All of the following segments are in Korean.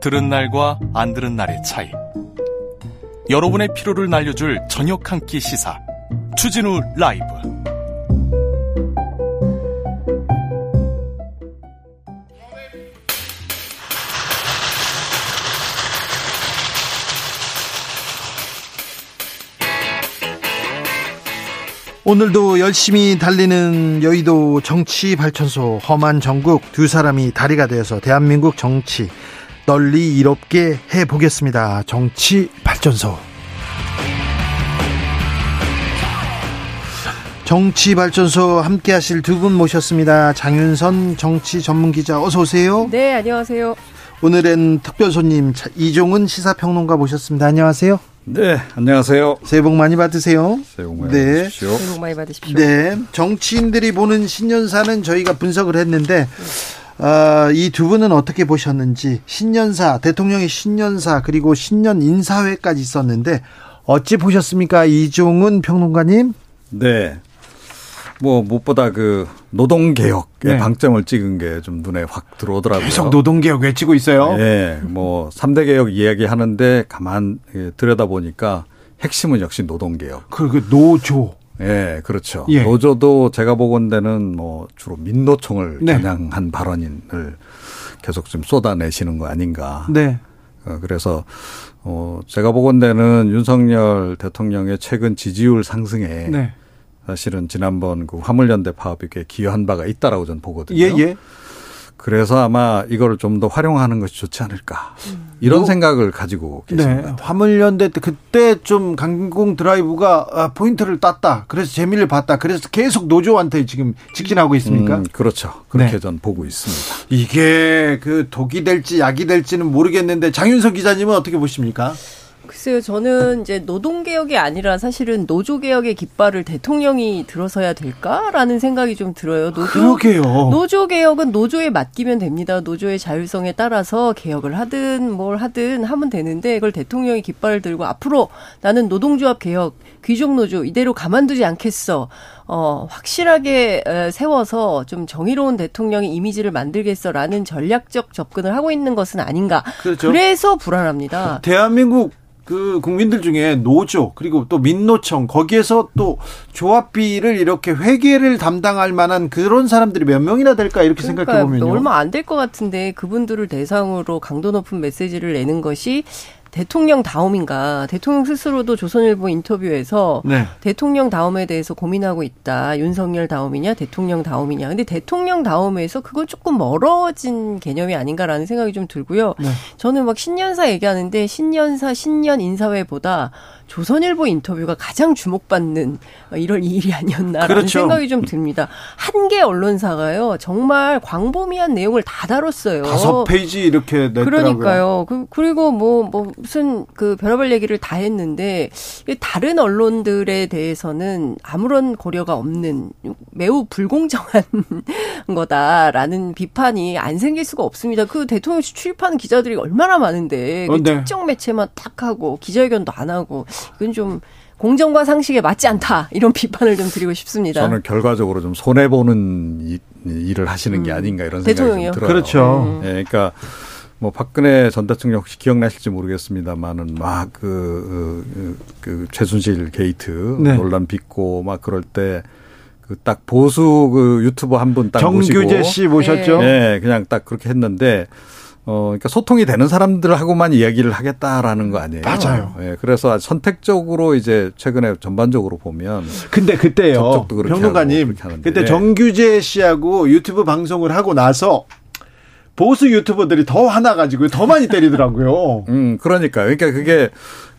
들은 날과 안 들은 날의 차이. 여러분의 피로를 날려줄 저녁 한 끼 시사. 추진우 라이브. 오늘도 열심히 달리는 여의도 정치 발전소 험한 정국 두 사람이 다리가 되어서 대한민국 정치 널리 이롭게 해 보겠습니다. 정치 발전소. 정치 발전소 함께 하실 두 분 모셨습니다. 장윤선 정치 전문 기자 어서 오세요. 네, 안녕하세요. 오늘은 특별 손님 이종은 시사평론가 모셨습니다. 안녕하세요. 네, 안녕하세요. 새해 복 많이 받으세요. 새해 복 많이 네. 받으십시오. 새해 복 많이 받으십시오. 네, 정치인들이 보는 신년사는 저희가 분석을 했는데 어, 이두 분은 어떻게 보셨는지 신년사 대통령의 신년사 그리고 신년 인사회까지 있었는데 어찌 보셨습니까 이종은 평론가님? 네. 뭐 무엇보다 그 노동 개혁에 네. 방점을 찍은 게 좀 눈에 확 들어오더라고요. 계속 노동 개혁 외치고 있어요. 예, 뭐 3대 개혁 이야기하는데 가만 예, 들여다 보니까 핵심은 역시 노동 개혁. 그리고 노조. 예, 그렇죠. 예. 노조도 제가 보건대는 뭐 주로 민노총을 네. 겨냥한 발언을 계속 좀 쏟아내시는 거 아닌가. 네. 어, 그래서 어 제가 보건대는 윤석열 대통령의 최근 지지율 상승에 네. 사실은 지난번 그 화물연대 파업에 꽤 기여한 바가 있다라고 저는 보거든요. 예, 예. 그래서 아마 이거를 좀 더 활용하는 것이 좋지 않을까 이런 뭐- 생각을 가지고 계십니다. 네. 화물연대 때 그때 좀 강공 드라이브가 아, 포인트를 땄다. 그래서 재미를 봤다. 그래서 계속 노조한테 지금 직진하고 있습니까? 음, 그렇죠. 그렇게 네. 전 보고 있습니다. 이게 그 독이 될지 약이 될지는 모르겠는데 장윤석 기자님은 어떻게 보십니까? 글쎄요, 저는 이제 노동개혁이 아니라 사실은 노조개혁의 깃발을 대통령이 들어서야 될까라는 생각이 좀 들어요. 노조, 그러게요. 노조개혁은 노조에 맡기면 됩니다. 노조의 자율성에 따라서 개혁을 하든 뭘 하든 하면 되는데 그걸 대통령이 깃발을 들고 앞으로 나는 노동조합 개혁, 귀족노조 이대로 가만두지 않겠어. 어, 확실하게 에, 세워서 좀 정의로운 대통령의 이미지를 만들겠어라는 전략적 접근을 하고 있는 것은 아닌가. 그렇죠. 그래서 불안합니다. 대한민국 그 국민들 중에 노조 그리고 또 민노총 거기에서 또 조합비를 이렇게 회계를 담당할 만한 그런 사람들이 몇 명이나 될까 이렇게 생각해 그러니까 보면요. 얼마 안 될 것 같은데 그분들을 대상으로 강도 높은 메시지를 내는 것이 대통령 다움인가? 대통령 스스로도 조선일보 인터뷰에서 네. 대통령 다움에 대해서 고민하고 있다. 윤석열 다움이냐, 대통령 다움이냐. 근데 대통령 다움에서 그건 조금 멀어진 개념이 아닌가라는 생각이 좀 들고요. 네. 저는 막 신년사 얘기하는데 신년사 신년 인사회보다 조선일보 인터뷰가 가장 주목받는 1월 2일이 아니었나라는 그렇죠. 생각이 좀 듭니다. 한 개 언론사가요 정말 광범위한 내용을 다 다뤘어요. 다섯 페이지 이렇게 냈더라고요. 그러니까요. 그, 그리고 뭐, 뭐, 무슨 그 별의별 얘기를 다 했는데, 이 다른 언론들에 대해서는 아무런 고려가 없는 매우 불공정한 거다라는 비판이 안 생길 수가 없습니다. 그 대통령 출입하는 기자들이 얼마나 많은데, 그 어, 네. 특정 매체만 딱 하고, 기자회견도 안 하고, 이건 좀 공정과 상식에 맞지 않다. 이런 비판을 좀 드리고 싶습니다. 저는 결과적으로 좀 손해 보는 이- 일을 하시는 게 아닌가 이런 생각이 대통령이요? 좀 들어요. 그렇죠. 예, 그러니까 뭐 박근혜 전 대통령 혹시 기억나실지 모르겠습니다만은 막그 그, 그 최순실 게이트 네. 논란 빚고 막 그럴 때 그 딱 보수 그 유튜버 한 분딱 모시고 정규재 씨 모셨죠? 예, 그냥 딱 그렇게 했는데 어, 그러니까 소통이 되는 사람들하고만 이야기를 하겠다라는 거 아니에요. 맞아요. 예, 그래서 선택적으로 이제 최근에 전반적으로 보면 근데 그때요. 평론가님. 그때 예. 정규재 씨하고 유튜브 방송을 하고 나서 보수 유튜버들이 더 화나 가지고 더 많이 때리더라고요. 음, 그러니까요. 그러니까 그게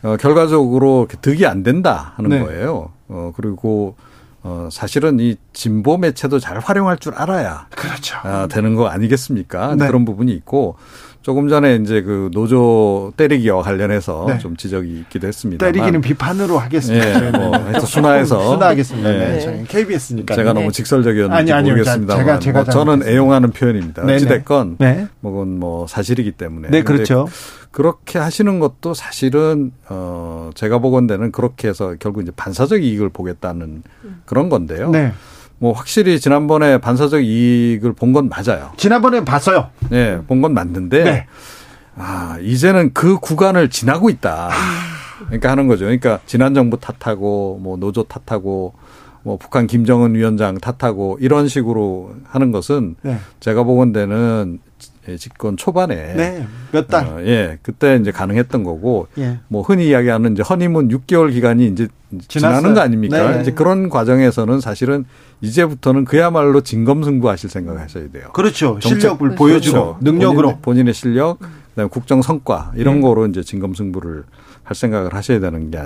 어, 결과적으로 득이 안 된다 하는 네. 거예요. 어, 그리고 어, 사실은 이 진보 매체도 잘 활용할 줄 알아야 그렇죠. 아, 되는 거 아니겠습니까? 네. 그런 부분이 있고 조금 전에 이제 그 노조 때리기와 관련해서 네. 좀 지적이 있기도 했습니다. 때리기는 비판으로 하겠습니다. 예, 뭐 하여튼 순화해서 순화하겠습니다. 네. 네. 저희 KBS니까. 제가 너무 직설적이었는지 아니, 모르겠습니다. 제가 제가 뭐 저는 애용하는 표현입니다. 네, 어찌됐건 네. 뭐건 뭐 사실이기 때문에. 네, 그렇죠. 그렇게 하시는 것도 사실은 어 제가 보건대는 그렇게 해서 결국 이제 반사적 이익을 보겠다는 그런 건데요. 네. 뭐 확실히 지난번에 반사적 이익을 본 건 맞아요. 지난번에 봤어요. 네, 본 건 맞는데 네. 아 이제는 그 구간을 지나고 있다. 그러니까 하는 거죠. 그러니까 지난 정부 탓하고 뭐 노조 탓하고 뭐 북한 김정은 위원장 탓하고 이런 식으로 하는 것은 네. 제가 보건대는 집권 초반에 네, 몇 달. 어, 예, 그때 이제 가능했던 거고 예. 뭐 흔히 이야기하는 이제 허니문 6개월 기간이 이제 지났어요. 지나는 거 아닙니까? 네. 이제 그런 과정에서는 사실은 이제부터는 그야말로 진검승부 하실 생각을 하셔야 돼요. 그렇죠. 실력을 그렇죠. 보여주고 그렇죠. 능력으로 본인, 본인의 실력, 그다음에 국정 성과 이런 네. 거로 이제 진검승부를 할 생각을 하셔야 되는 게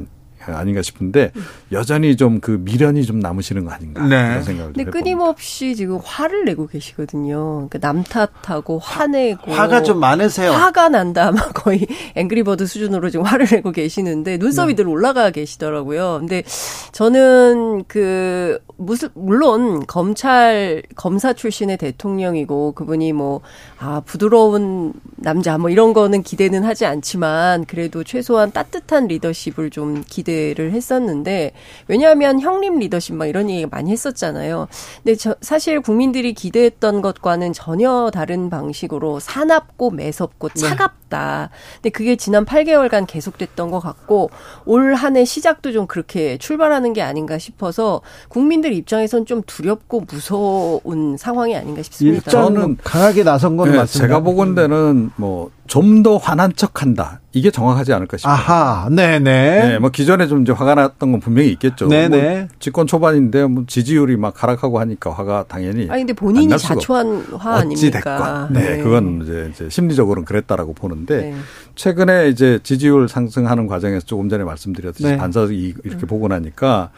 아닌가 싶은데 여전히 좀 그 미련이 좀 남으시는 거 아닌가 네. 그런 생각을 근데 끊임없이 지금 화를 내고 계시거든요. 그러니까 남 탓하고 화내고 화가 좀 많으세요. 화가 난다 막 거의 앵그리버드 수준으로 지금 화를 내고 계시는데 눈썹이 늘 네. 올라가 계시더라고요. 근데 저는 그 무슨 물론 검찰 검사 출신의 대통령이고 그분이 뭐 아 부드러운 남자 뭐 이런 거는 기대는 하지 않지만 그래도 최소한 따뜻한 리더십을 좀 기대 를 했었는데 왜냐하면 형님 리더십 막 이런 얘기 많이 했었잖아요. 근데 저 사실 국민들이 기대했던 것과는 전혀 다른 방식으로 사납고 매섭고 네. 차갑다. 네. 근데 그게 지난 8개월간 계속됐던 것 같고 올 한 해 시작도 좀 그렇게 출발하는 게 아닌가 싶어서 국민들 입장 입장에선 좀 두렵고 무서운 상황이 아닌가 싶습니다. 저는 강하게 나선 건 네, 맞습니다. 제가 보건대는 뭐 좀 더 화난 척한다. 이게 정확하지 않을까 싶어요. 아하, 네네. 네, 뭐 기존에 좀 이제 화가 났던 건 분명히 있겠죠. 네네. 뭐 집권 초반인데 뭐 지지율이 막 하락하고 하니까 화가 당연히. 아니 근데 본인이 자초한 화 아닙니까? 네, 네, 그건 이제, 이제 심리적으로는 그랬다라고 보는데 네. 최근에 이제 지지율 상승하는 과정에서 조금 전에 말씀드렸듯이 네. 반사적이 이렇게 음. 보고 나니까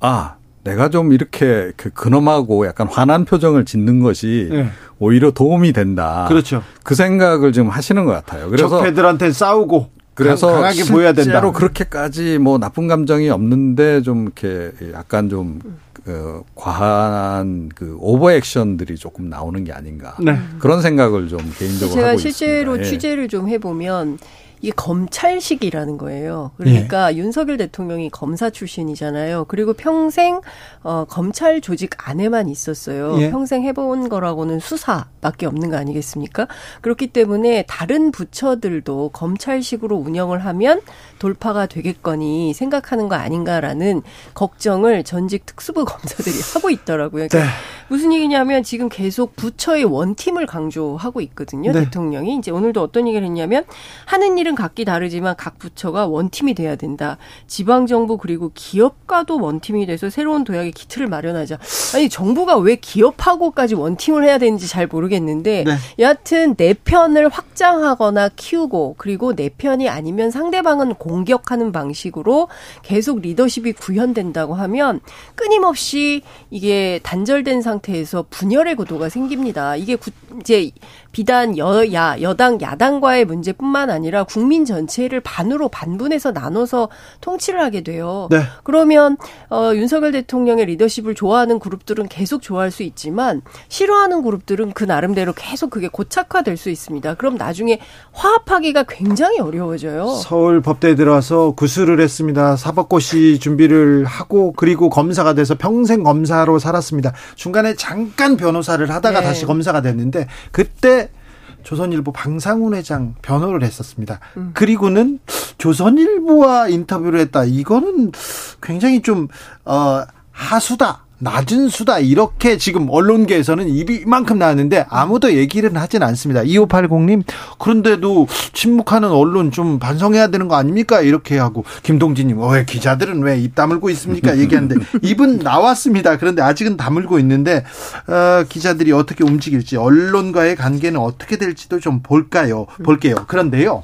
아 내가 좀 이렇게 그 근엄하고 약간 화난 표정을 짓는 것이 네. 오히려 도움이 된다. 그렇죠. 그 생각을 지금 하시는 것 같아요. 그래서 적패들한테 싸우고 그래서 강하게 보여야 된다. 실제로 그렇게까지 뭐 나쁜 감정이 없는데 좀 이렇게 약간 좀 그 과한 그 오버 액션들이 조금 나오는 게 아닌가 네. 그런 생각을 좀 개인적으로 제가 하고 실제로 있습니다. 예. 취재를 좀 해보면 이게 검찰식이라는 거예요. 그러니까 네. 윤석열 대통령이 검사 출신이잖아요. 그리고 평생 어 검찰 조직 안에만 있었어요. 예. 평생 해본 거라고는 수사밖에 없는 거 아니겠습니까? 그렇기 때문에 다른 부처들도 검찰식으로 운영을 하면 돌파가 되겠거니 생각하는 거 아닌가라는 걱정을 전직 특수부 검사들이 하고 있더라고요. 그러니까 네. 무슨 얘기냐면 지금 계속 부처의 one team을 강조하고 있거든요. 네. 대통령이 이제 오늘도 어떤 얘기를 했냐면 하는 일은 각기 다르지만 각 부처가 one team이 돼야 된다. 지방 정부 그리고 기업과도 one team이 돼서 새로운 도약의 기틀을 마련하자. 아니 정부가 왜 기업하고까지 one team을 해야 되는지 잘 모르겠는데 네. 여하튼 내 편을 확장하거나 키우고 그리고 내 편이 아니면 상대방은 공격하는 방식으로 계속 리더십이 구현된다고 하면 끊임없이 이게 단절된 상태에서 분열의 구도가 생깁니다. 이게 이제 비단 여야, 여당, 야당과의 문제뿐만 아니라 국민 전체를 반으로 반분해서 나눠서 통치를 하게 돼요. 네. 그러면 어, 윤석열 대통령의 리더십을 좋아하는 그룹들은 계속 좋아할 수 있지만 싫어하는 그룹들은 그 나름대로 계속 그게 고착화될 수 있습니다. 그럼 나중에 화합하기가 굉장히 어려워져요. 서울 법대에 들어와서 구술을 했습니다. 사법고시 준비를 하고 그리고 검사가 돼서 평생 검사로 살았습니다. 중간에 잠깐 변호사를 하다가 네. 다시 검사가 됐는데 그때 조선일보 방상훈 회장 변호를 했었습니다. 음. 그리고는 조선일보와 인터뷰를 했다. 이거는 굉장히 좀, 어, 하수다. 낮은 수다 이렇게 지금 언론계에서는 입이 이만큼 나왔는데 아무도 얘기를 하진 않습니다. 2580님 그런데도 침묵하는 언론 좀 반성해야 되는 거 아닙니까? 이렇게 하고 김동진님 왜 기자들은 왜 입 다물고 있습니까? 얘기하는데 입은 나왔습니다. 그런데 아직은 다물고 있는데 어, 기자들이 어떻게 움직일지 언론과의 관계는 어떻게 될지도 좀 볼까요? 볼게요. 그런데요.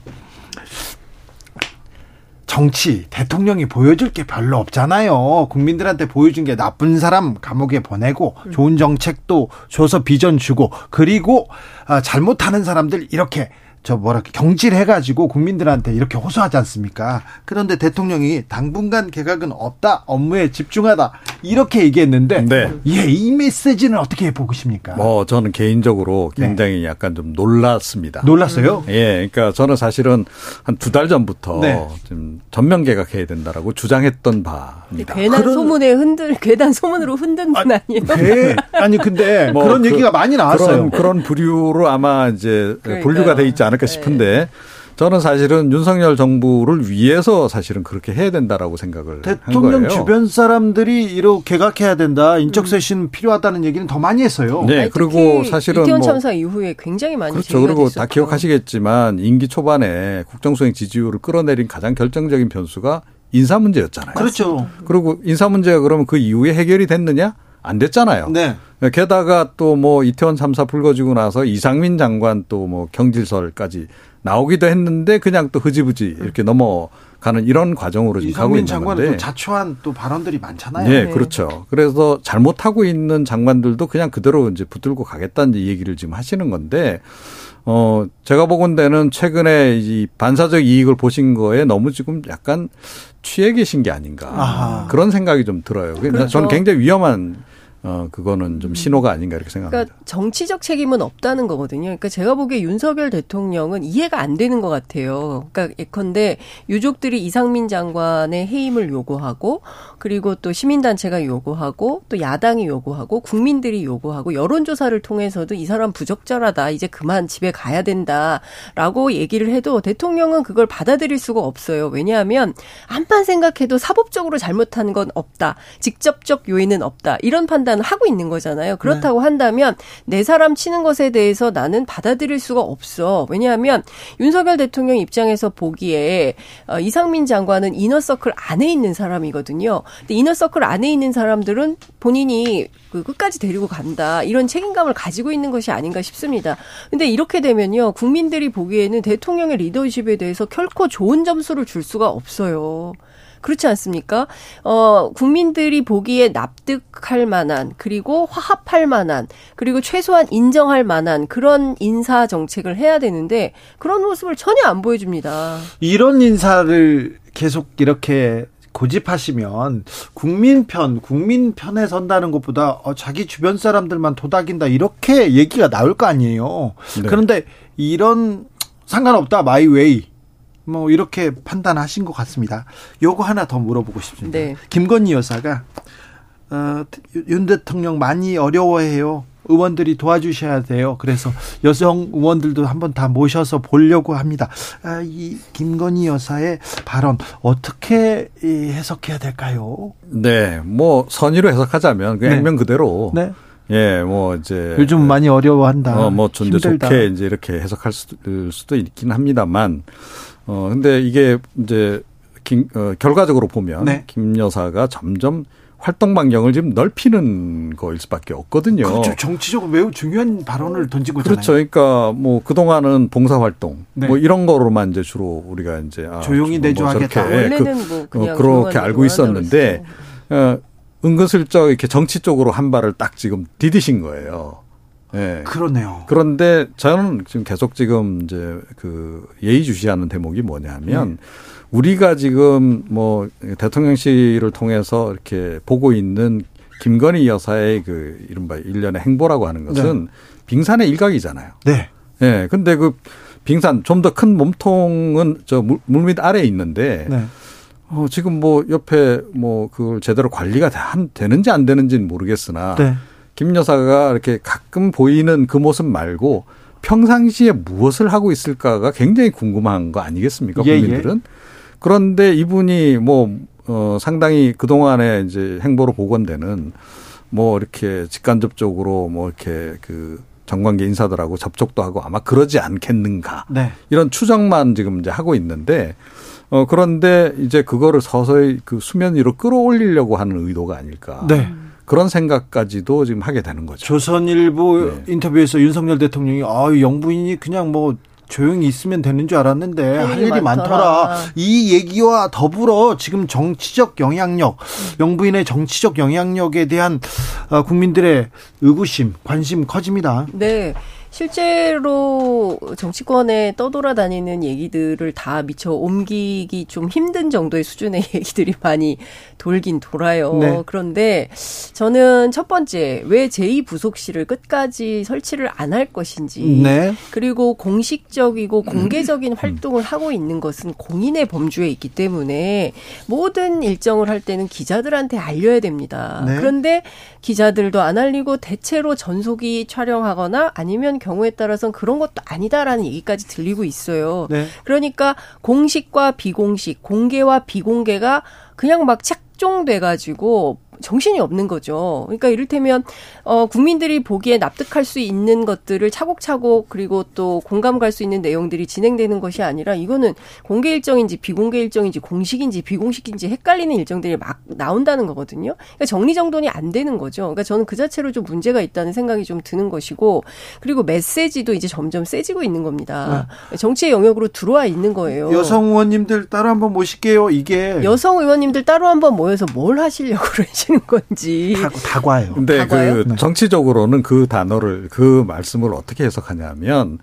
정치 대통령이 보여줄 게 별로 없잖아요. 국민들한테 보여준 게 나쁜 사람 감옥에 보내고 좋은 정책도 줘서 비전 주고 그리고 아, 잘못하는 사람들 이렇게 저 뭐랄까 경질해가지고 국민들한테 이렇게 호소하지 않습니까? 그런데 대통령이 당분간 개각은 없다, 업무에 집중하다 이렇게 얘기했는데, 네. 예, 이 메시지는 어떻게 보고 싶니까? 뭐 저는 개인적으로 네. 굉장히 약간 좀 놀랐습니다. 놀랐어요? 예, 그러니까 저는 사실은 한 두 달 전부터 네. 좀 전면 개각해야 된다라고 주장했던 바입니다. 괜한 그런- 소문에 흔들 괜한 소문으로 흔든 분 아니에요? 네. 아니 근데 뭐 그런 그- 얘기가 많이 나왔어요. 그런, 그런 부류로 아마 이제 그러니까요. 분류가 돼 있지 않 을까 싶은데 저는 사실은 윤석열 정부를 위해서 사실은 그렇게 해야 된다라고 생각을 한 대통령. 주변 사람들이 이렇게 개각해야 된다, 인적 쇄신 필요하다는 얘기는 더 많이 했어요. 네, 아니, 그리고 특히 사실은 이태원 뭐 참사 이후에 굉장히 많이 그렇죠. 그리고 됐었죠. 다 기억하시겠지만 임기 초반에 국정수행 지지율을 끌어내린 가장 결정적인 변수가 인사 문제였잖아요. 그렇죠. 그리고 인사 문제가 그러면 그 이후에 해결이 됐느냐? 안 됐잖아요. 네. 게다가 또 뭐 이태원 참사 불거지고 나서 이상민 장관 또 뭐 경질설까지 나오기도 했는데 그냥 또 흐지부지 이렇게 넘어가는 이런 과정으로 지금 가고 이상민 있는 장관은 건데. 또 자초한 또 발언들이 많잖아요. 네, 네. 그렇죠. 그래서 잘못하고 있는 장관들도 그냥 그대로 이제 붙들고 가겠다는 얘기를 지금 하시는 건데, 어, 제가 보건대는 최근에 이 반사적 이익을 보신 거에 너무 지금 약간 취해 계신 게 아닌가. 아하. 그런 생각이 좀 들어요. 그러니까 그렇죠. 저는 굉장히 위험한 어, 그거는 좀 신호가 아닌가 이렇게 생각합니다. 그러니까 정치적 책임은 없다는 거거든요. 그러니까 제가 보기에 윤석열 대통령은 이해가 안 되는 것 같아요. 그러니까 예컨대 유족들이 이상민 장관의 해임을 요구하고 그리고 또 시민단체가 요구하고 또 야당이 요구하고 국민들이 요구하고 여론조사를 통해서도 이 사람 부적절하다. 이제 그만 집에 가야 된다라고 얘기를 해도 대통령은 그걸 받아들일 수가 없어요. 왜냐하면 암만 생각해도 사법적으로 잘못한 건 없다. 직접적 요인은 없다. 이런 판단 을 하고 있는 거잖아요. 그렇다고 한다면 내 사람 치는 것에 대해서 나는 받아들일 수가 없어. 왜냐하면 윤석열 대통령 입장에서 보기에 어, 이상민 장관은 이너서클 안에 있는 사람이거든요. 근데 이너서클 안에 있는 사람들은 본인이 그 끝까지 데리고 간다. 이런 책임감을 가지고 있는 것이 아닌가 싶습니다. 근데 이렇게 되면요. 국민들이 보기에는 대통령의 리더십에 대해서 결코 좋은 점수를 줄 수가 없어요. 그렇지 않습니까? 어, 국민들이 보기에 납득할 만한, 그리고 화합할 만한, 그리고 최소한 인정할 만한 그런 인사 정책을 해야 되는데, 그런 모습을 전혀 안 보여줍니다. 이런 인사를 계속 이렇게 고집하시면 국민 편, 국민 편에 선다는 것보다 어, 자기 주변 사람들만 도닥인다 이렇게 얘기가 나올 거 아니에요. 네. 그런데 이런 상관없다 마이웨이 뭐 이렇게 판단하신 것 같습니다. 요거 하나 더 물어보고 싶습니다. 네. 김건희 여사가 어, 윤 대통령 많이 어려워해요. 의원들이 도와주셔야 돼요. 그래서 여성 의원들도 한번 다 모셔서 보려고 합니다. 아, 이 김건희 여사의 발언 어떻게 이, 해석해야 될까요? 네, 뭐 선의로 해석하자면 그 네. 액면 그대로 네. 예, 뭐 이제 요즘 많이 어려워한다. 어, 뭐, 힘들다. 좋게 이제 이렇게 해석할 수도, 수도 있긴 합니다만, 어, 근데 이게 이제, 김, 어, 결과적으로 보면, 네. 김 여사가 점점 활동 반경을 지금 넓히는 거일 수밖에 없거든요. 그렇죠. 정치적으로 매우 중요한 발언을 던지고 있잖아요. 그렇죠. 그러니까 뭐 그동안은 봉사 활동 네. 뭐 이런 거로만 이제 주로 우리가 이제 아, 조용히 뭐 내조하겠다. 원래는 뭐 어, 그냥 그렇게 조용한 알고 있었는데 어, 은근슬쩍 이렇게 정치 쪽으로 한 발을 딱 지금 디디신 거예요. 예. 그러네요. 그런데 저는 지금 계속 지금 이제 그 예의주시하는 대목이 뭐냐면 우리가 지금 뭐 대통령실을 통해서 이렇게 보고 있는 김건희 여사의 그 이른바 일련의 행보라고 하는 것은 빙산의 일각이잖아요. 네. 예. 근데 그 빙산 좀 더 큰 몸통은 저 물밑 아래에 있는데 네. 어, 지금 뭐 옆에 뭐 그걸 제대로 관리가 한, 되는지 안 되는지는 모르겠으나 네. 김 여사가 이렇게 가끔 보이는 그 모습 말고 평상시에 무엇을 하고 있을까가 굉장히 궁금한 거 아니겠습니까? 예, 예. 국민들은. 그런데 이분이 뭐, 어, 상당히 그동안에 이제 행보로 복원되는 뭐 이렇게 직간접적으로 뭐 이렇게 그 정관계 인사들하고 접촉도 하고 아마 그러지 않겠는가. 네. 이런 추정만 지금 이제 하고 있는데 어 그런데 이제 그거를 서서히 그 수면 위로 끌어올리려고 하는 의도가 아닐까. 네. 그런 생각까지도 지금 하게 되는 거죠. 조선일보 네. 인터뷰에서 윤석열 대통령이 아, 영부인이 그냥 뭐 조용히 있으면 되는 줄 알았는데 할 일이 많더라. 많더라. 이 얘기와 더불어 지금 정치적 영향력, 영부인의 정치적 영향력에 대한 어, 국민들의 의구심, 관심 커집니다. 네. 실제로 정치권에 떠돌아다니는 얘기들을 다 미처 옮기기 좀 힘든 정도의 수준의 얘기들이 많이 돌긴 돌아요. 네. 그런데 저는 첫 번째, 왜 제2부속실을 끝까지 설치를 안 할 것인지. 네. 그리고 공식적이고 공개적인 활동을 하고 있는 것은 공인의 범주에 있기 때문에 모든 일정을 할 때는 기자들한테 알려야 됩니다. 네. 그런데 기자들도 안 알리고 대체로 전속이 촬영하거나 아니면 경우에 따라서는 그런 것도 아니다라는 얘기까지 들리고 있어요. 네. 그러니까 공식과 비공식, 공개와 비공개가 그냥 막 착종돼 가지고 정신이 없는 거죠. 그러니까 이를테면 어 국민들이 보기에 납득할 수 있는 것들을 차곡차곡 그리고 또 공감 갈 수 있는 내용들이 진행되는 것이 아니라 이거는 공개 일정인지 비공개 일정인지 공식인지 비공식인지 헷갈리는 일정들이 막 나온다는 거거든요. 그러니까 정리정돈이 안 되는 거죠. 그러니까 저는 그 자체로 좀 문제가 있다는 생각이 좀 드는 것이고 그리고 메시지도 이제 점점 세지고 있는 겁니다. 정치의 영역으로 들어와 있는 거예요. 네. 여성 의원님들 따로 한번 모실게요. 이게 여성 의원님들 따로 한번 모여서 뭘 하시려고 그러 시는 건지. 다, 다과예요. 근데 다과요? 그 정치적으로는 그 단어를 그 말씀을 어떻게 해석하냐면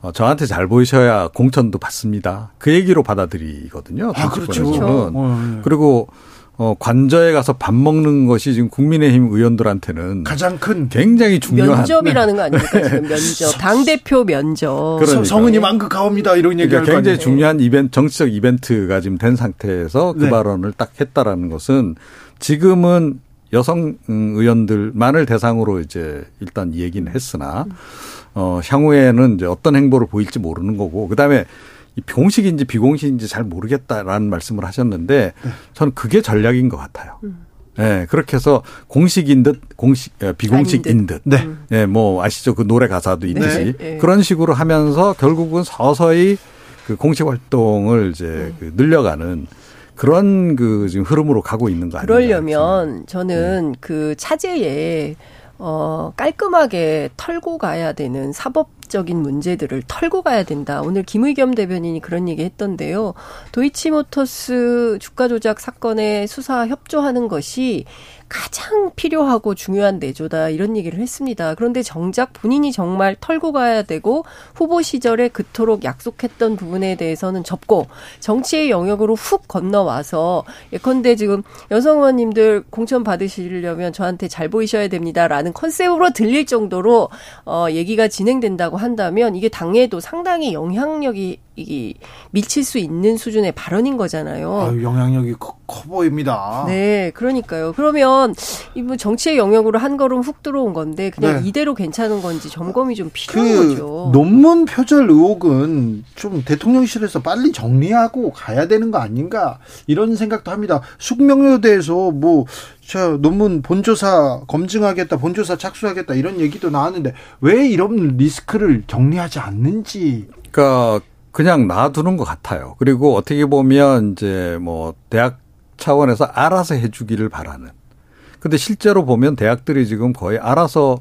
어, 저한테 잘 보이셔야 공천도 받습니다. 그 얘기로 받아들이거든요. 아, 그렇죠. 네. 그리고 어, 관저에 가서 밥 먹는 것이 지금 국민의힘 의원들한테는 가장 큰 굉장히 중요한 면접이라는 거 아닙니까 지금 면접 당 대표 면접. 그러니까요. 성은이 만극하옵니다. 이런 얘기를 그러니까 굉장히 거 아니에요. 중요한 이벤트, 정치적 이벤트가 지금 된 상태에서 그 네. 발언을 딱 했다라는 것은 지금은 여성 음, 의원들만을 대상으로 이제 일단 이 얘기는 했으나 어 향후에는 이제 어떤 행보를 보일지 모르는 거고 그다음에 이 공식인지 비공식인지 잘 모르겠다라는 말씀을 하셨는데 저는 그게 전략인 것 같아요. 예, 그렇게 해서 공식인 듯 공식 예, 비공식인 듯. 네. 예, 뭐 아시죠? 그 노래 가사도 있듯이 네. 그런 식으로 하면서 결국은 서서히 그 공식 활동을 이제 그 늘려가는 그런 그 지금 흐름으로 가고 있는 거 아니에요? 그러려면 저는 네. 그 차제에 어 깔끔하게 털고 가야 되는 사법적인 문제들을 털고 가야 된다. 오늘 김의겸 대변인이 그런 얘기 했던데요. 도이치모터스 주가 조작 사건에 수사 협조하는 것이 가장 필요하고 중요한 내조다 이런 얘기를 했습니다. 그런데 정작 본인이 정말 털고 가야 되고 후보 시절에 그토록 약속했던 부분에 대해서는 접고 정치의 영역으로 훅 건너와서 예컨대 지금 여성 의원님들 공천 받으시려면 저한테 잘 보이셔야 됩니다라는 컨셉으로 들릴 정도로 어 얘기가 진행된다고 한다면 이게 당에도 상당히 영향력이 이 미칠 수 있는 수준의 발언인 거잖아요. 아유, 영향력이 커, 커 보입니다. 네, 그러니까요. 그러면 이뭐 정치의 영역으로 한 걸음 훅 들어온 건데 그냥 네. 이대로 괜찮은 건지 점검이 좀 필요한 그 거죠. 논문 표절 의혹은 좀 대통령실에서 빨리 정리하고 가야 되는 거 아닌가 이런 생각도 합니다. 숙명여대에서 뭐 저 논문 본조사 검증하겠다, 본조사 착수하겠다 이런 얘기도 나왔는데 왜 이런 리스크를 정리하지 않는지 그러니까 그냥 놔두는 것 같아요. 그리고 어떻게 보면 이제 뭐 대학 차원에서 알아서 해주기를 바라는. 근데 실제로 보면 대학들이 지금 거의 알아서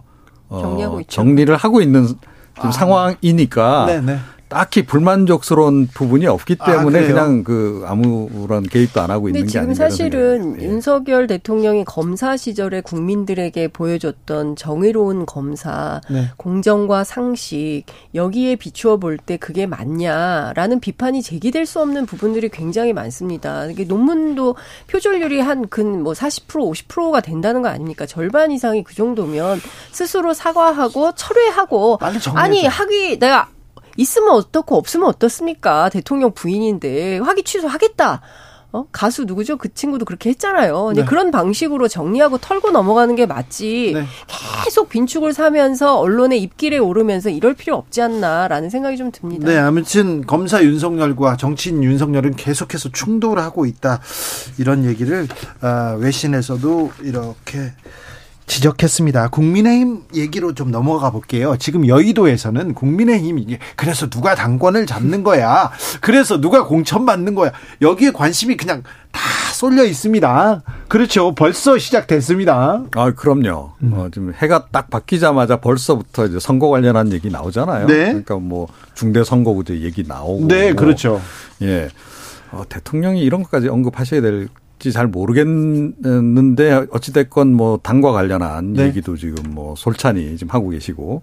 어. 정리를 하고 있는 지금 상황이니까 네네. 딱히 불만족스러운 부분이 없기 아, 때문에 그래요? 그냥 그 아무런 개입도 안 하고 있는 게 지금 아닌가 이런 사실은. 예. 윤석열 대통령이 검사 시절에 국민들에게 보여줬던 정의로운 검사, 네. 공정과 상식 여기에 비추어 볼 때 그게 맞냐라는 비판이 제기될 수 없는 부분들이 굉장히 많습니다. 이게 논문도 표절률이 한 근 뭐 40% 50%가 된다는 거 아닙니까? 절반 이상이 그 정도면 스스로 사과하고 철회하고. 아니 학위 내가 있으면 어떻고 없으면 어떻습니까? 대통령 부인인데 학위 취소하겠다. 어? 가수 누구죠? 그 친구도 그렇게 했잖아요. 근데 네. 그런 방식으로 정리하고 털고 넘어가는 게 맞지. 네. 계속 빈축을 사면서 언론의 입길에 오르면서 이럴 필요 없지 않나라는 생각이 좀 듭니다. 네, 아무튼 검사 윤석열과 정치인 윤석열은 계속해서 충돌하고 있다. 이런 얘기를 아, 외신에서도 이렇게 지적했습니다. 국민의힘 얘기로 좀 넘어가 볼게요. 지금 여의도에서는 국민의힘이 그래서 누가 당권을 잡는 거야. 그래서 누가 공천 받는 거야. 여기에 관심이 그냥 다 쏠려 있습니다. 그렇죠. 벌써 시작됐습니다. 아, 그럼요. 음. 어, 지금 해가 딱 바뀌자마자 벌써부터 이제 선거 관련한 얘기 나오잖아요. 네. 그러니까 뭐 중대 선거구제 얘기 나오고. 네, 그렇죠. 예. 어, 대통령이 이런 것까지 언급하셔야 될 잘 모르겠는데 어찌됐건 뭐 당과 관련한 네. 얘기도 지금 뭐 솔찬히 지금 하고 계시고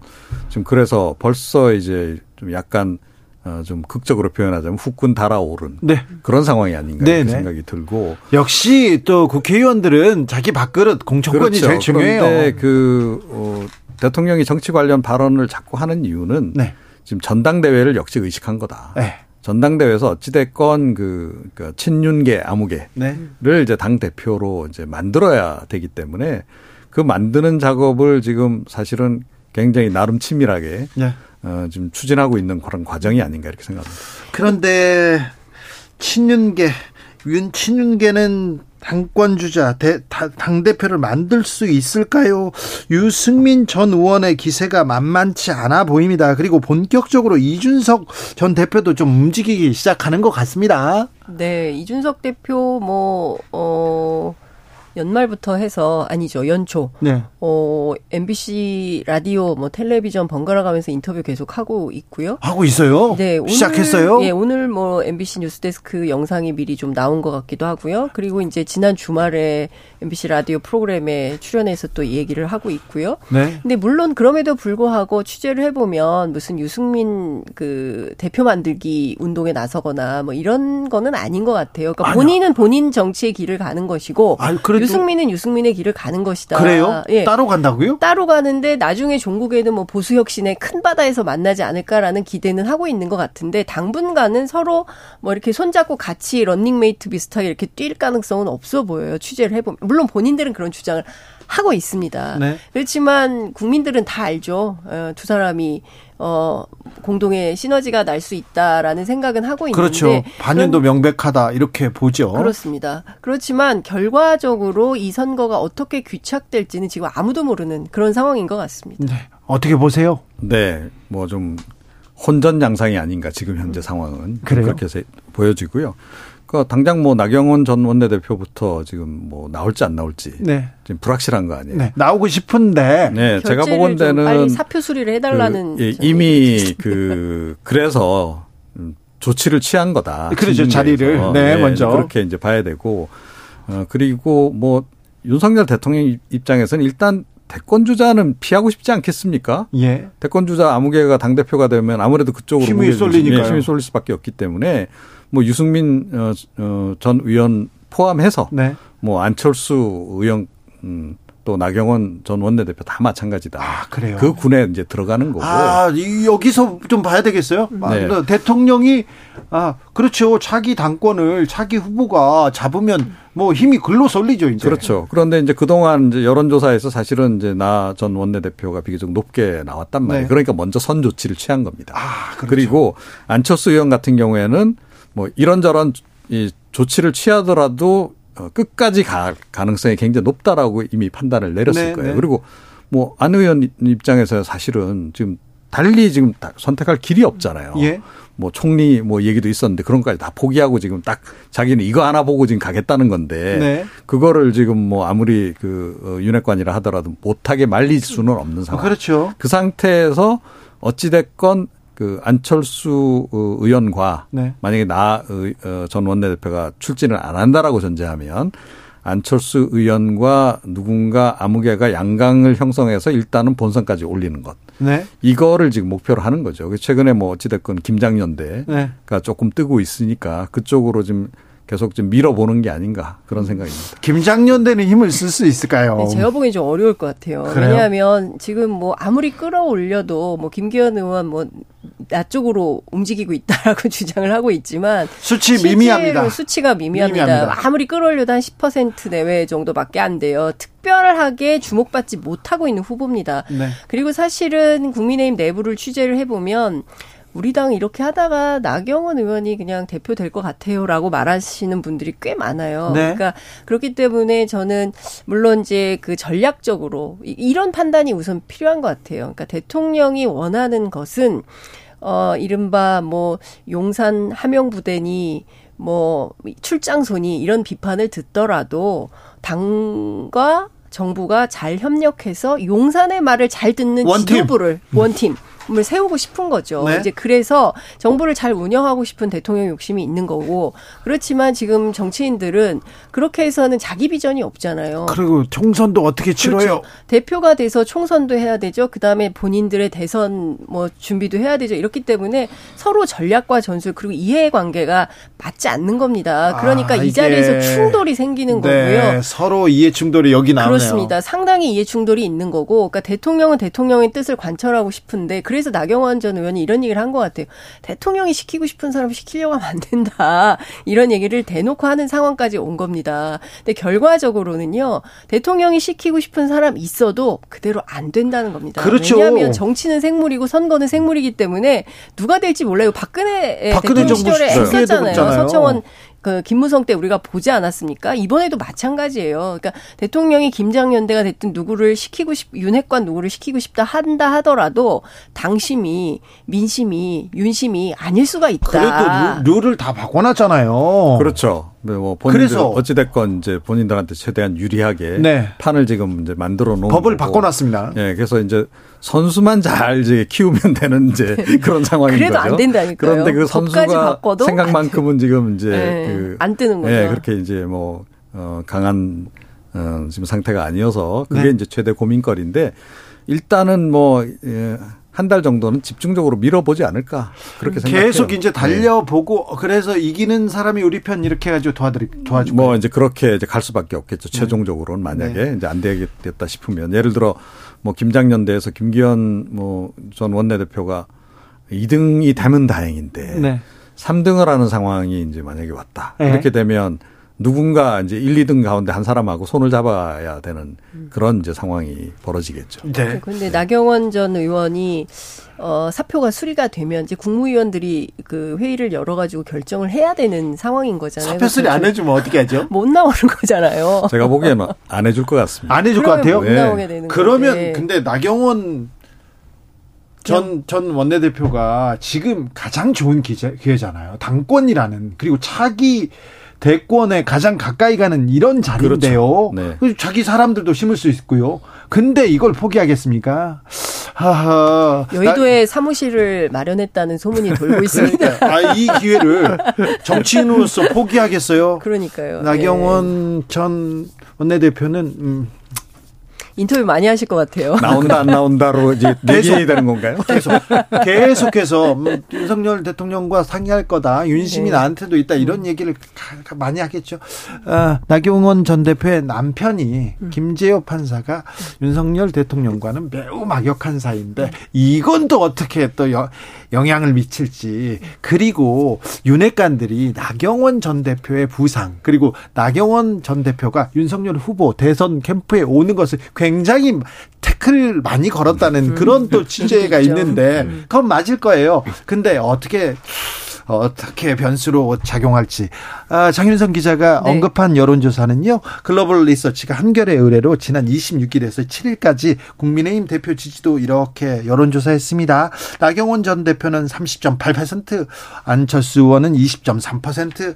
지금 그래서 벌써 이제 좀 약간 어, 좀 극적으로 표현하자면 후끈 달아오른 네. 그런 상황이 아닌가 네, 네. 생각이 들고 역시 또 국회의원들은 자기 밥그릇 공천권이 그렇죠. 제일 중요해요. 그런데 그 어, 대통령이 정치 관련 발언을 자꾸 하는 이유는 네. 지금 전당대회를 역시 의식한 거다. 네. 전당대회에서 어찌됐건 그, 그 친윤계 아무개를 네. 이제 당 대표로 이제 만들어야 되기 때문에 그 만드는 작업을 지금 사실은 굉장히 나름 치밀하게 네. 어, 지금 추진하고 있는 그런 과정이 아닌가 이렇게 생각합니다. 그런데 친윤계 윤 친윤계는 당권 주자 당 대표를 만들 수 있을까요? 유승민 전 의원의 기세가 만만치 않아 보입니다. 그리고 본격적으로 이준석 전 대표도 좀 움직이기 시작하는 것 같습니다. 네, 이준석 대표 뭐 어 연말부터 해서 아니죠 연초 네. 어 MBC 라디오 뭐 텔레비전 번갈아 가면서 인터뷰 계속 하고 있고요. 하고 있어요? 네 오늘, 시작했어요? 예 오늘 뭐 MBC 뉴스데스크 영상이 미리 좀 나온 것 같기도 하고요. 그리고 이제 지난 주말에 MBC 라디오 프로그램에 출연해서 또 얘기를 하고 있고요. 네. 근데 물론 그럼에도 불구하고 취재를 해보면 무슨 유승민 그 대표 만들기 운동에 나서거나 뭐 이런 거는 아닌 것 같아요. 그러니까 본인은 본인 정치의 길을 가는 것이고. 아, 유승민은 유승민의 길을 가는 것이다. 그래요? 예. 따로 간다고요? 따로 가는데 나중에 종국에는 뭐 보수 혁신의 큰 바다에서 만나지 않을까라는 기대는 하고 있는 것 같은데 당분간은 서로 뭐 이렇게 손잡고 같이 런닝메이트 비슷하게 이렇게 뛸 가능성은 없어 보여요. 취재를 해보면 물론 본인들은 그런 주장을 하고 있습니다. 네. 그렇지만 국민들은 다 알죠. 어, 두 사람이 어 공동의 시너지가 날 수 있다라는 생각은 하고 있는데 그렇죠. 반연도 명백하다 이렇게 보죠. 그렇습니다. 그렇지만 결과적으로 이 선거가 어떻게 귀착될지는 지금 아무도 모르는 그런 상황인 것 같습니다. 네. 어떻게 보세요? 네. 뭐 좀 혼전 양상이 아닌가 지금 현재 상황은 그래요? 그렇게 보여지고요. 그 당장 뭐 나경원 전 원내대표부터 지금 뭐 나올지 안 나올지 네. 지금 불확실한 거 아니에요. 네. 나오고 싶은데 네, 제가 보건 데는 빨리 사표 수리를 해달라는 그, 예, 이미 그 그래서 조치를 취한 거다. 그렇죠 자리를 네, 네, 먼저 그렇게 이제 봐야 되고 어 그리고 뭐 윤석열 대통령 입장에서는 일단 대권 주자는 피하고 싶지 않겠습니까? 예. 대권 주자 아무개가 당 대표가 되면 아무래도 그쪽으로 힘이 쏠리니까 힘이 쏠릴 수밖에 없기 때문에 뭐 유승민 어, 어, 전 의원 포함해서 네. 뭐 안철수 의원 음, 또 나경원 전 원내대표 다 마찬가지다. 아, 그래요. 그 군에 이제 들어가는 거고. 아, 여기서 좀 봐야 되겠어요? 네. 아, 대통령이 아, 그렇죠. 자기 당권을 자기 후보가 잡으면 뭐 힘이 글로 쏠리죠, 이제. 그렇죠. 그런데 이제 그동안 이제 여론조사에서 사실은 이제 나 전 원내대표가 비교적 높게 나왔단 말이에요. 네. 그러니까 먼저 선 조치를 취한 겁니다. 아, 그렇죠. 그리고 안철수 의원 같은 경우에는 뭐 이런저런 이 조치를 취하더라도 어, 끝까지 갈 가능성이 굉장히 높다라고 이미 판단을 내렸을 네, 거예요. 네. 그리고 뭐 안 의원 입장에서 사실은 지금 달리 지금 선택할 길이 없잖아요. 예. 뭐 총리 뭐 얘기도 있었는데 그런 것까지 다 포기하고 지금 딱 자기는 이거 하나 보고 지금 가겠다는 건데 네. 그거를 지금 뭐 아무리 그 어, 윤핵관이라 하더라도 못하게 말릴 수는 없는 상황. 그렇죠. 그 상태에서 어찌 됐건 그 안철수 어, 의원과 네. 만약에 나전 어, 원내대표가 출진을 안 한다라고 전제하면 안철수 의원과 누군가 아무개가 양강을 형성해서 일단은 본선까지 올리는 것. 네. 이거를 지금 목표로 하는 거죠. 최근에 뭐 어찌됐건 김장연대가 네. 조금 뜨고 있으니까 그쪽으로 지금 계속 좀 밀어보는 게 아닌가 그런 생각입니다. 김장년대는 힘을 쓸 수 있을까요? 네, 제가 보기엔 좀 어려울 것 같아요. 그래요? 왜냐하면 지금 뭐 아무리 끌어올려도 뭐 김기현 의원 뭐 나 쪽으로 움직이고 있다라고 주장을 하고 있지만 수치 미미합니다. 수치가 미미합니다. 미미합니다. 아무리 끌어올려도 한 10% 내외 정도밖에 안 돼요. 특별하게 주목받지 못하고 있는 후보입니다. 네. 그리고 사실은 국민의힘 내부를 취재를 해보면 우리 당 이렇게 하다가 나경원 의원이 그냥 대표 될 것 같아요라고 말하시는 분들이 꽤 많아요. 네. 그러니까 그렇기 때문에 저는 물론 이제 그 전략적으로 이런 판단이 우선 필요한 것 같아요. 그러니까 대통령이 원하는 것은 어 이른바 뭐 용산 함영부대니 뭐 출장소니 이런 비판을 듣더라도 당과 정부가 잘 협력해서 용산의 말을 잘 듣는 원팀. 지도부를 원팀 을 세우고 싶은 거죠. 네. 이제 그래서 정부를 잘 운영하고 싶은 대통령 욕심이 있는 거고 그렇지만 지금 정치인들은 그렇게 해서는 자기 비전이 없잖아요. 그리고 총선도 어떻게 치러요? 그렇죠. 대표가 돼서 총선도 해야 되죠. 그다음에 본인들의 대선 뭐 준비도 해야 되죠. 이렇기 때문에 서로 전략과 전술 그리고 이해 관계가 맞지 않는 겁니다. 그러니까 아, 이 자리에서 충돌이 생기는 네, 거고요. 서로 이해 충돌이 여기 나오네요. 그렇습니다. 상당히 이해 충돌이 있는 거고, 그러니까 대통령은 대통령의 뜻을 관철하고 싶은데, 그래서 나경원 전 의원이 이런 얘기를 한 것 같아요. 대통령이 시키고 싶은 사람 시키려고 하면 안 된다. 이런 얘기를 대놓고 하는 상황까지 온 겁니다. 근데 결과적으로는요, 대통령이 시키고 싶은 사람 있어도 그대로 안 된다는 겁니다. 그렇죠. 왜냐하면 정치는 생물이고 선거는 생물이기 때문에 누가 될지 몰라요. 박근혜, 박근혜 대통령 시절에 했었잖아요. 서청원 그 김무성 때 우리가 보지 않았습니까? 이번에도 마찬가지예요. 그러니까 대통령이 김장연대가 됐든 누구를 시키고 싶 윤핵관 누구를 시키고 싶다 한다 하더라도 당심이 민심이 윤심이 아닐 수가 있다. 그래도 룰, 룰을 다 바꿔놨잖아요. 그렇죠. 네, 뭐 그래서- 어찌됐건 이제 본인들한테 최대한 유리하게 네. 판을 지금 이제 만들어 놓은 법을 거고. 바꿔놨습니다. 예, 그래서 이제 선수만 잘 이제 키우면 되는 이제 그런 상황인 그래도 거죠. 안 된다니까요. 그런데 그 선수가 바꿔도 생각만큼은 지금 이제 네, 그 안 뜨는 거죠. 예, 그렇게 이제 뭐 어, 강한 어, 지금 상태가 아니어서 그게 네. 이제 최대 고민거리인데 일단은 뭐 예, 한 달 정도는 집중적으로 밀어보지 않을까 그렇게 생각해요. 계속 이제 네. 달려보고 그래서 이기는 사람이 우리 편 이렇게 해가지고 도와드리 도와주고 뭐 이제 그렇게 이제 갈 수밖에 없겠죠. 최종적으로는 만약에 네. 이제 안 되겠다 싶으면 예를 들어 뭐 김장년대에서 김기현 뭐 전 원내대표가 2등이 되면 다행인데 네. 3등을 하는 상황이 이제 만약에 왔다. 네. 이렇게 되면 누군가 이제 1, 2등 가운데 한 사람하고 손을 잡아야 되는 그런 이제 상황이 벌어지겠죠. 네. 그런데 나경원 전 의원이 어 사표가 수리가 되면 이제 국무위원들이 그 회의를 열어가지고 결정을 해야 되는 상황인 거잖아요. 사표 수리 안 해주면 어떻게 하죠? 못 나오는 거잖아요. 제가 보기에는 안 해줄 것 같습니다. 안 해줄 것 그러면 같아요. 못 네. 나오게 되는 그러면 건데. 근데 나경원 전, 전 원내대표가 지금 가장 좋은 기회, 기회잖아요. 당권이라는, 그리고 차기 대권에 가장 가까이 가는 이런 자리인데요. 그렇죠. 네. 자기 사람들도 심을 수 있고요. 근데 이걸 포기하겠습니까? 하하. 여의도에 사무실을 마련했다는 소문이 돌고 있습니다. 아, 이 기회를 정치인으로서 포기하겠어요? 그러니까요. 나경원 전 원내대표는, 음, 인터뷰 많이 하실 것 같아요. 나온다 안 나온다로 이제 내기해야 되는 건가요? 계속 계속해서 음, 윤석열 대통령과 상의할 거다. 윤심이 네. 나한테도 있다. 이런 얘기를 가- 가- 많이 하겠죠. 아, 나경원 전 대표의 남편이 김재호 판사가 윤석열 대통령과는 매우 막역한 사이인데 이건 또 어떻게 또 여- 영향을 미칠지 그리고 윤핵관들이 나경원 전 대표의 부상 그리고 나경원 전 대표가 윤석열 후보 대선 캠프에 오는 것을 굉장히 태클을 많이 걸었다는 그런 또 취재가 있죠. 있는데 그건 맞을 거예요. 근데 어떻게 어떻게 변수로 작용할지 아, 장윤성 기자가 네. 언급한 여론조사는요 글로벌 리서치가 한겨레 의뢰로 지난 26일에서 7일까지 국민의힘 대표 지지도 이렇게 여론조사했습니다. 나경원 전 대표는 30.8%, 안철수 의원은 20.3%, 어,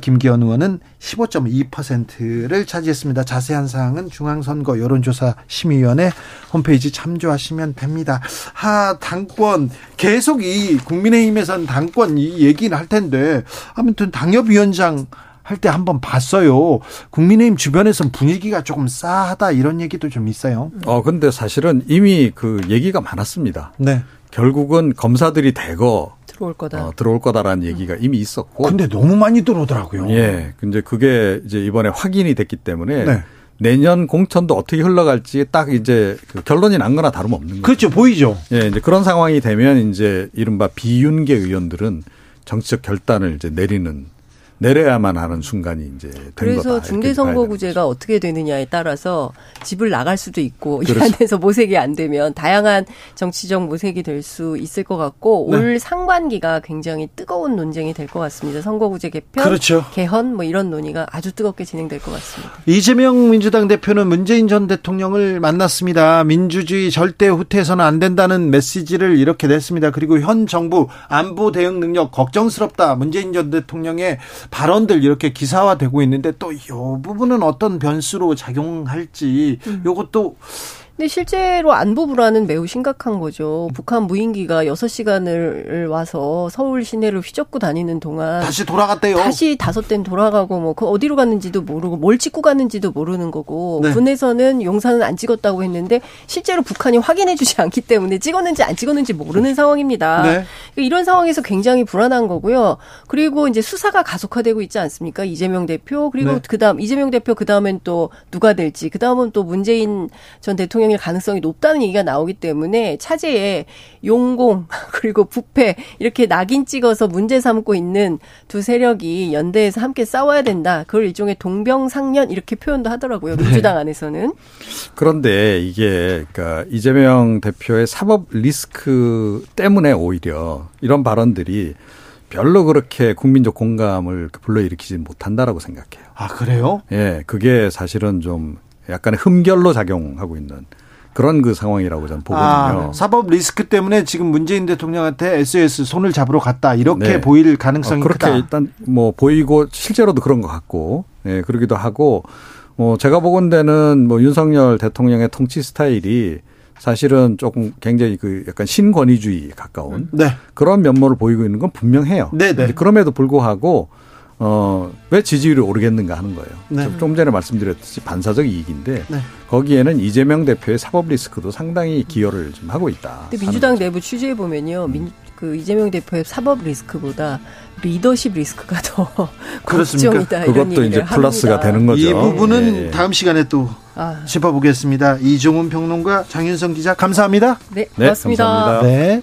김기현 의원은 15.2%를 차지했습니다. 자세한 사항은 중앙선거 여론조사 심의위원회 홈페이지 참조하시면 됩니다. 하 당권 계속 이 국민의힘에선 당권 이 얘기는 할 텐데 아무튼 당협위원장 할 때 한번 봤어요. 국민의힘 주변에선 분위기가 조금 싸하다 이런 얘기도 좀 있어요. 어, 근데 사실은 이미 그 얘기가 많았습니다. 네. 결국은 검사들이 대거 들어올 거다. 어, 들어올 거다라는 얘기가 이미 있었고. 근데 너무 많이 들어오더라고요. 예. 근데 그게 이제 이번에 확인이 됐기 때문에 네. 내년 공천도 어떻게 흘러갈지 딱 이제 그 결론이 난 거나 다름없는 거죠. 그렇죠. 보이죠. 예, 이제 그런 상황이 되면 이제 이른바 비윤계 의원들은 정치적 결단을 이제 내리는 내려야만 하는 순간이 이제 된 그래서. 중대선거구제가 어떻게 되느냐에 따라서 집을 나갈 수도 있고 그렇죠. 이 안에서 모색이 안 되면 다양한 정치적 모색이 될 수 있을 것 같고 네. 올 상반기가 굉장히 뜨거운 논쟁이 될 것 같습니다. 선거구제 개편, 그렇죠. 개헌 뭐 이런 논의가 아주 뜨겁게 진행될 것 같습니다. 이재명 민주당 대표는 문재인 전 대통령을 만났습니다. 민주주의 절대 후퇴해서는 안 된다는 메시지를 이렇게 냈습니다. 그리고 현 정부 안보 대응 능력 걱정스럽다. 문재인 전 대통령의 발언들 이렇게 기사화되고 있는데 또 이 부분은 어떤 변수로 작용할지 요것도 근데 실제로 안보 불안은 매우 심각한 거죠. 북한 무인기가 6시간을 와서 서울 시내를 휘젓고 다니는 동안 다시 돌아갔대요. 다시 다섯 대는 돌아가고 뭐 그 어디로 갔는지도 모르고 뭘 찍고 갔는지도 모르는 거고 네. 군에서는 용산은 안 찍었다고 했는데 실제로 북한이 확인해 주지 않기 때문에 찍었는지 안 찍었는지 모르는 상황입니다. 네. 그러니까 이런 상황에서 굉장히 불안한 거고요. 그리고 이제 수사가 가속화되고 있지 않습니까? 이재명 대표 그리고 네. 그다음 이재명 대표 그다음엔 또 누가 될지 그다음은 또 문재인 전 대통령 일 가능성이 높다는 얘기가 나오기 때문에 차제에 용공 그리고 부패 이렇게 낙인 찍어서 문제 삼고 있는 두 세력이 연대해서 함께 싸워야 된다. 그걸 일종의 동병상련 이렇게 표현도 하더라고요. 민주당 안에서는. 그런데 이게 그러니까 이재명 대표의 사법 리스크 때문에 오히려 이런 발언들이 별로 그렇게 국민적 공감을 불러일으키지 못한다라고 생각해요. 아 그래요? 예, 그게 사실은 좀 약간의 흠결로 작용하고 있는 그런 그 상황이라고 저는 보거든요. 아, 사법 리스크 때문에 지금 문재인 대통령한테 SOS 손을 잡으러 갔다 이렇게 네. 보일 가능성이 어, 그렇게 크다. 일단 뭐 보이고 실제로도 그런 것 같고, 예, 그러기도 하고, 뭐 제가 보건대는 뭐 윤석열 대통령의 통치 스타일이 사실은 조금 굉장히 그 약간 신권위주의 가까운 네. 그런 면모를 보이고 있는 건 분명해요. 네, 네. 그럼에도 불구하고 어, 왜 지지율이 오르겠는가 하는 거예요. 네. 좀, 좀 전에 말씀드렸듯이 반사적 이익인데 네. 거기에는 이재명 대표의 사법 리스크도 상당히 기여를 좀 하고 있다. 근데 민주당 내부 취재해 보면요. 민, 그 이재명 대표의 사법 리스크보다 리더십 리스크가 더? 걱정이다. 이런 그것도 이제 플러스가 합니다. 되는 거죠. 이 부분은 예, 예. 다음 시간에 또 아, 짚어보겠습니다. 이종훈 평론가 장윤성 기자 감사합니다. 네, 네, 고맙습니다. 감사합니다. 네.